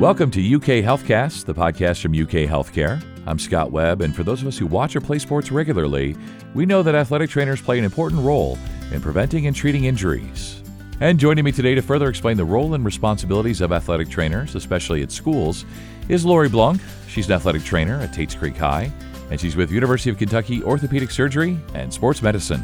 Welcome to UK Healthcast, the podcast from UK Healthcare. I'm Scott Webb, and for those of us who watch or play sports regularly, we know that athletic trainers play an important role in preventing and treating injuries. And joining me today to further explain the role and responsibilities of athletic trainers, especially at schools, is Laurie Blunk. She's an athletic trainer at Tates Creek High, and she's with University of Kentucky Orthopedic Surgery and Sports Medicine.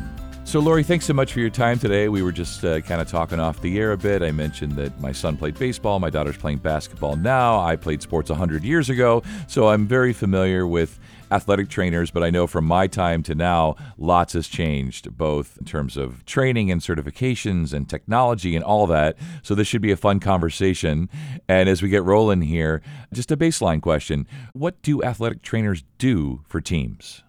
So, Laurie, thanks so much for your time today. We were just uh, kind of talking off the air a bit. I mentioned that my son played baseball, my daughter's playing basketball now. I played sports 100 years ago, so I'm very familiar with athletic trainers, but I know from my time to now, lots has changed, both in terms of training and certifications and technology and all that. So this should be a fun conversation. And as we get rolling here, just a baseline question What do athletic trainers do for teams?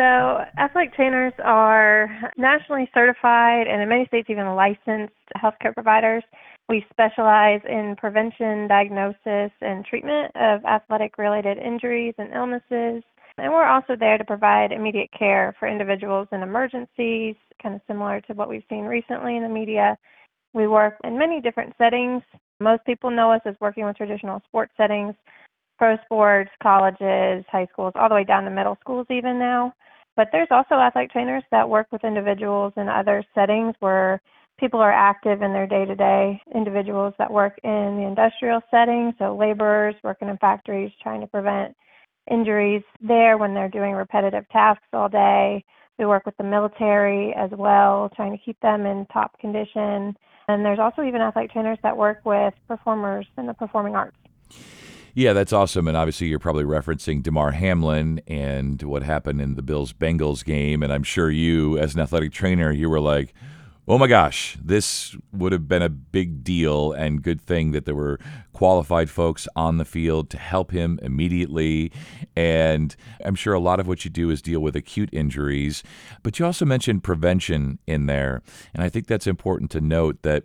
So, athletic trainers are nationally certified and in many states even licensed healthcare providers. We specialize in prevention, diagnosis, and treatment of athletic related injuries and illnesses. And we're also there to provide immediate care for individuals in emergencies, kind of similar to what we've seen recently in the media. We work in many different settings. Most people know us as working with traditional sports settings, pro sports, colleges, high schools, all the way down to middle schools, even now. But there's also athletic trainers that work with individuals in other settings where people are active in their day to day, individuals that work in the industrial setting, so laborers working in factories trying to prevent injuries there when they're doing repetitive tasks all day. We work with the military as well, trying to keep them in top condition. And there's also even athletic trainers that work with performers in the performing arts. Yeah, that's awesome. And obviously, you're probably referencing Damar Hamlin and what happened in the Bills Bengals game. And I'm sure you, as an athletic trainer, you were like, oh my gosh, this would have been a big deal and good thing that there were qualified folks on the field to help him immediately. And I'm sure a lot of what you do is deal with acute injuries, but you also mentioned prevention in there. And I think that's important to note that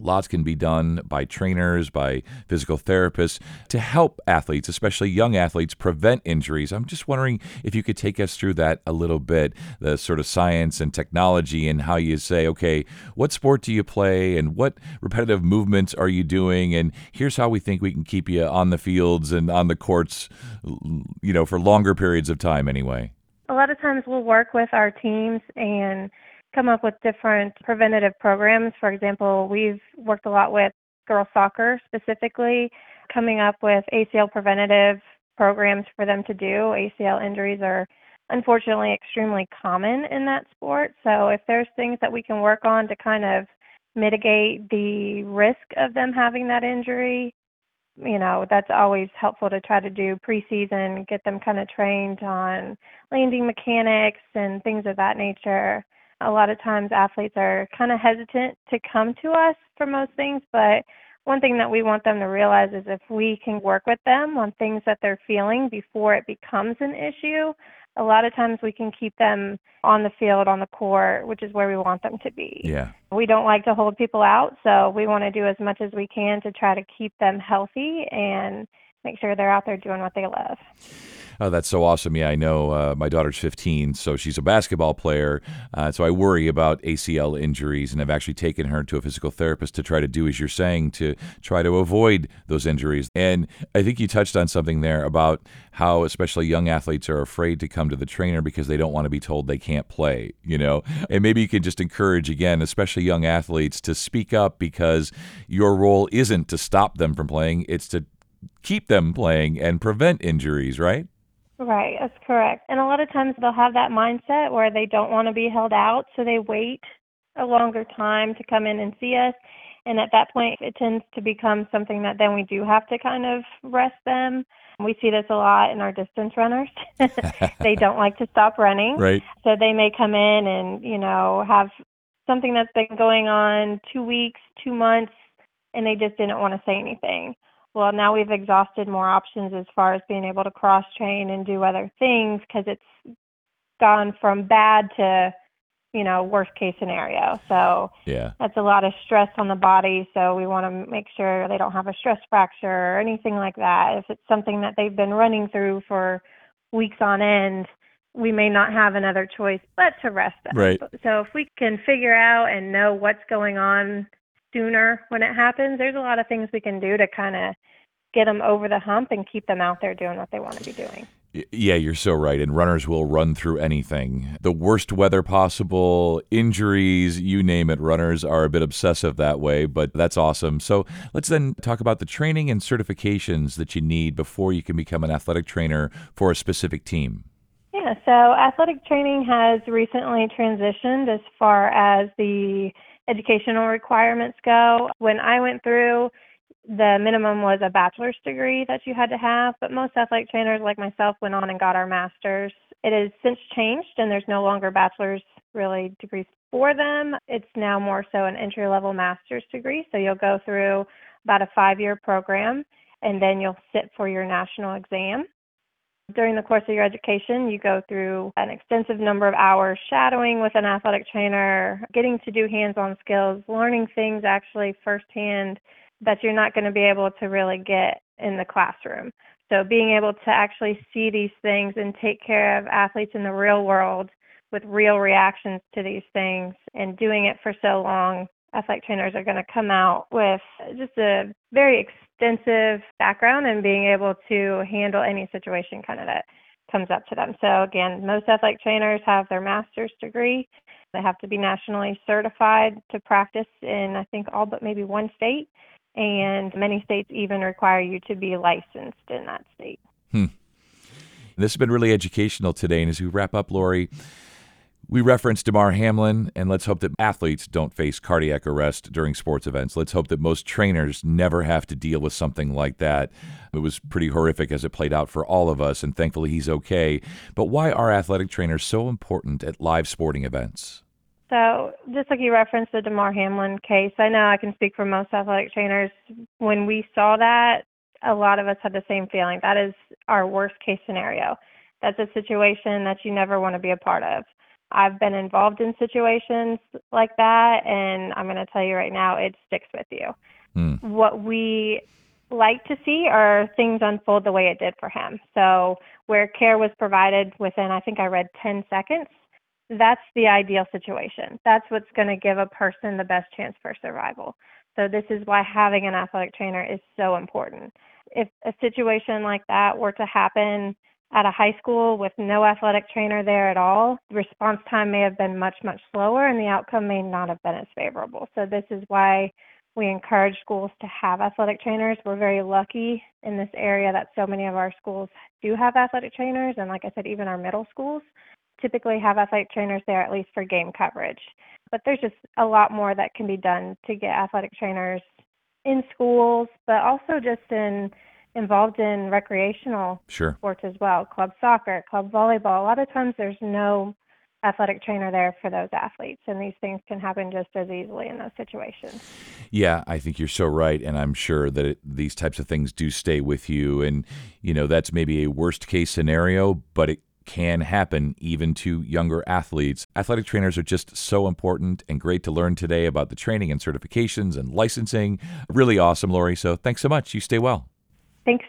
Lots can be done by trainers, by physical therapists to help athletes, especially young athletes, prevent injuries. I'm just wondering if you could take us through that a little bit the sort of science and technology and how you say, okay, what sport do you play and what repetitive movements are you doing? And here's how we think we can keep you on the fields and on the courts, you know, for longer periods of time anyway. A lot of times we'll work with our teams and come up with different preventative programs. For example, we've worked a lot with girls soccer specifically, coming up with ACL preventative programs for them to do. ACL injuries are unfortunately extremely common in that sport. So if there's things that we can work on to kind of mitigate the risk of them having that injury, you know, that's always helpful to try to do preseason, get them kind of trained on landing mechanics and things of that nature a lot of times athletes are kind of hesitant to come to us for most things, but one thing that we want them to realize is if we can work with them on things that they're feeling before it becomes an issue, a lot of times we can keep them on the field, on the court, which is where we want them to be. Yeah. We don't like to hold people out, so we want to do as much as we can to try to keep them healthy and make sure they're out there doing what they love. Oh, that's so awesome. Yeah, I know uh, my daughter's 15, so she's a basketball player. Uh, so I worry about ACL injuries, and I've actually taken her to a physical therapist to try to do as you're saying to try to avoid those injuries. And I think you touched on something there about how, especially young athletes, are afraid to come to the trainer because they don't want to be told they can't play, you know? And maybe you can just encourage, again, especially young athletes, to speak up because your role isn't to stop them from playing, it's to keep them playing and prevent injuries, right? Right, that's correct. And a lot of times they'll have that mindset where they don't want to be held out, so they wait a longer time to come in and see us. And at that point, it tends to become something that then we do have to kind of rest them. We see this a lot in our distance runners. they don't like to stop running. Right. So they may come in and, you know, have something that's been going on two weeks, two months, and they just didn't want to say anything well, now we've exhausted more options as far as being able to cross train and do other things because it's gone from bad to, you know, worst case scenario. So yeah, that's a lot of stress on the body. So we want to make sure they don't have a stress fracture or anything like that. If it's something that they've been running through for weeks on end, we may not have another choice but to rest them. Right. So if we can figure out and know what's going on sooner when it happens, there's a lot of things we can do to kind of get them over the hump and keep them out there doing what they want to be doing. Yeah, you're so right. And runners will run through anything. The worst weather possible, injuries, you name it. Runners are a bit obsessive that way, but that's awesome. So let's then talk about the training and certifications that you need before you can become an athletic trainer for a specific team. Yeah, so athletic training has recently transitioned as far as the educational requirements go. When I went through, the minimum was a bachelor's degree that you had to have, but most athletic trainers like myself went on and got our master's. It has since changed and there's no longer bachelor's really degrees for them. It's now more so an entry level master's degree. So you'll go through about a five year program and then you'll sit for your national exam. During the course of your education, you go through an extensive number of hours shadowing with an athletic trainer, getting to do hands on skills, learning things actually firsthand that you're not going to be able to really get in the classroom. So being able to actually see these things and take care of athletes in the real world with real reactions to these things and doing it for so long, athletic trainers are going to come out with just a very extensive background and being able to handle any situation kind of that comes up to them. So again, most athletic trainers have their master's degree. They have to be nationally certified to practice in I think all but maybe one state and many states even require you to be licensed in that state. Hmm. This has been really educational today. And as we wrap up, Laurie, we referenced Damar Hamlin, and let's hope that athletes don't face cardiac arrest during sports events. Let's hope that most trainers never have to deal with something like that. It was pretty horrific as it played out for all of us, and thankfully he's okay. But why are athletic trainers so important at live sporting events? So, just like you referenced the Damar Hamlin case, I know I can speak for most athletic trainers. When we saw that, a lot of us had the same feeling. That is our worst case scenario. That's a situation that you never want to be a part of. I've been involved in situations like that, and I'm going to tell you right now, it sticks with you. Mm. What we like to see are things unfold the way it did for him. So, where care was provided within, I think I read 10 seconds, that's the ideal situation. That's what's going to give a person the best chance for survival. So, this is why having an athletic trainer is so important. If a situation like that were to happen at a high school with no athletic trainer there at all, response time may have been much, much slower and the outcome may not have been as favorable. So, this is why we encourage schools to have athletic trainers. We're very lucky in this area that so many of our schools do have athletic trainers, and like I said, even our middle schools typically have athletic trainers there at least for game coverage. But there's just a lot more that can be done to get athletic trainers in schools, but also just in involved in recreational sure. sports as well, club soccer, club volleyball. A lot of times there's no athletic trainer there for those athletes and these things can happen just as easily in those situations yeah i think you're so right and i'm sure that it, these types of things do stay with you and you know that's maybe a worst case scenario but it can happen even to younger athletes. Athletic trainers are just so important and great to learn today about the training and certifications and licensing. Really awesome, Laurie. So thanks so much. You stay well. Thanks.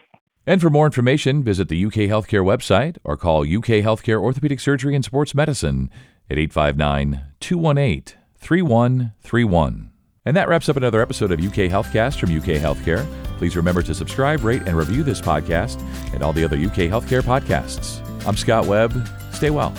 And for more information, visit the UK Healthcare website or call UK Healthcare Orthopedic Surgery and Sports Medicine at 859 218 3131. And that wraps up another episode of UK Healthcast from UK Healthcare. Please remember to subscribe, rate, and review this podcast and all the other UK Healthcare podcasts. I'm Scott Webb. Stay well.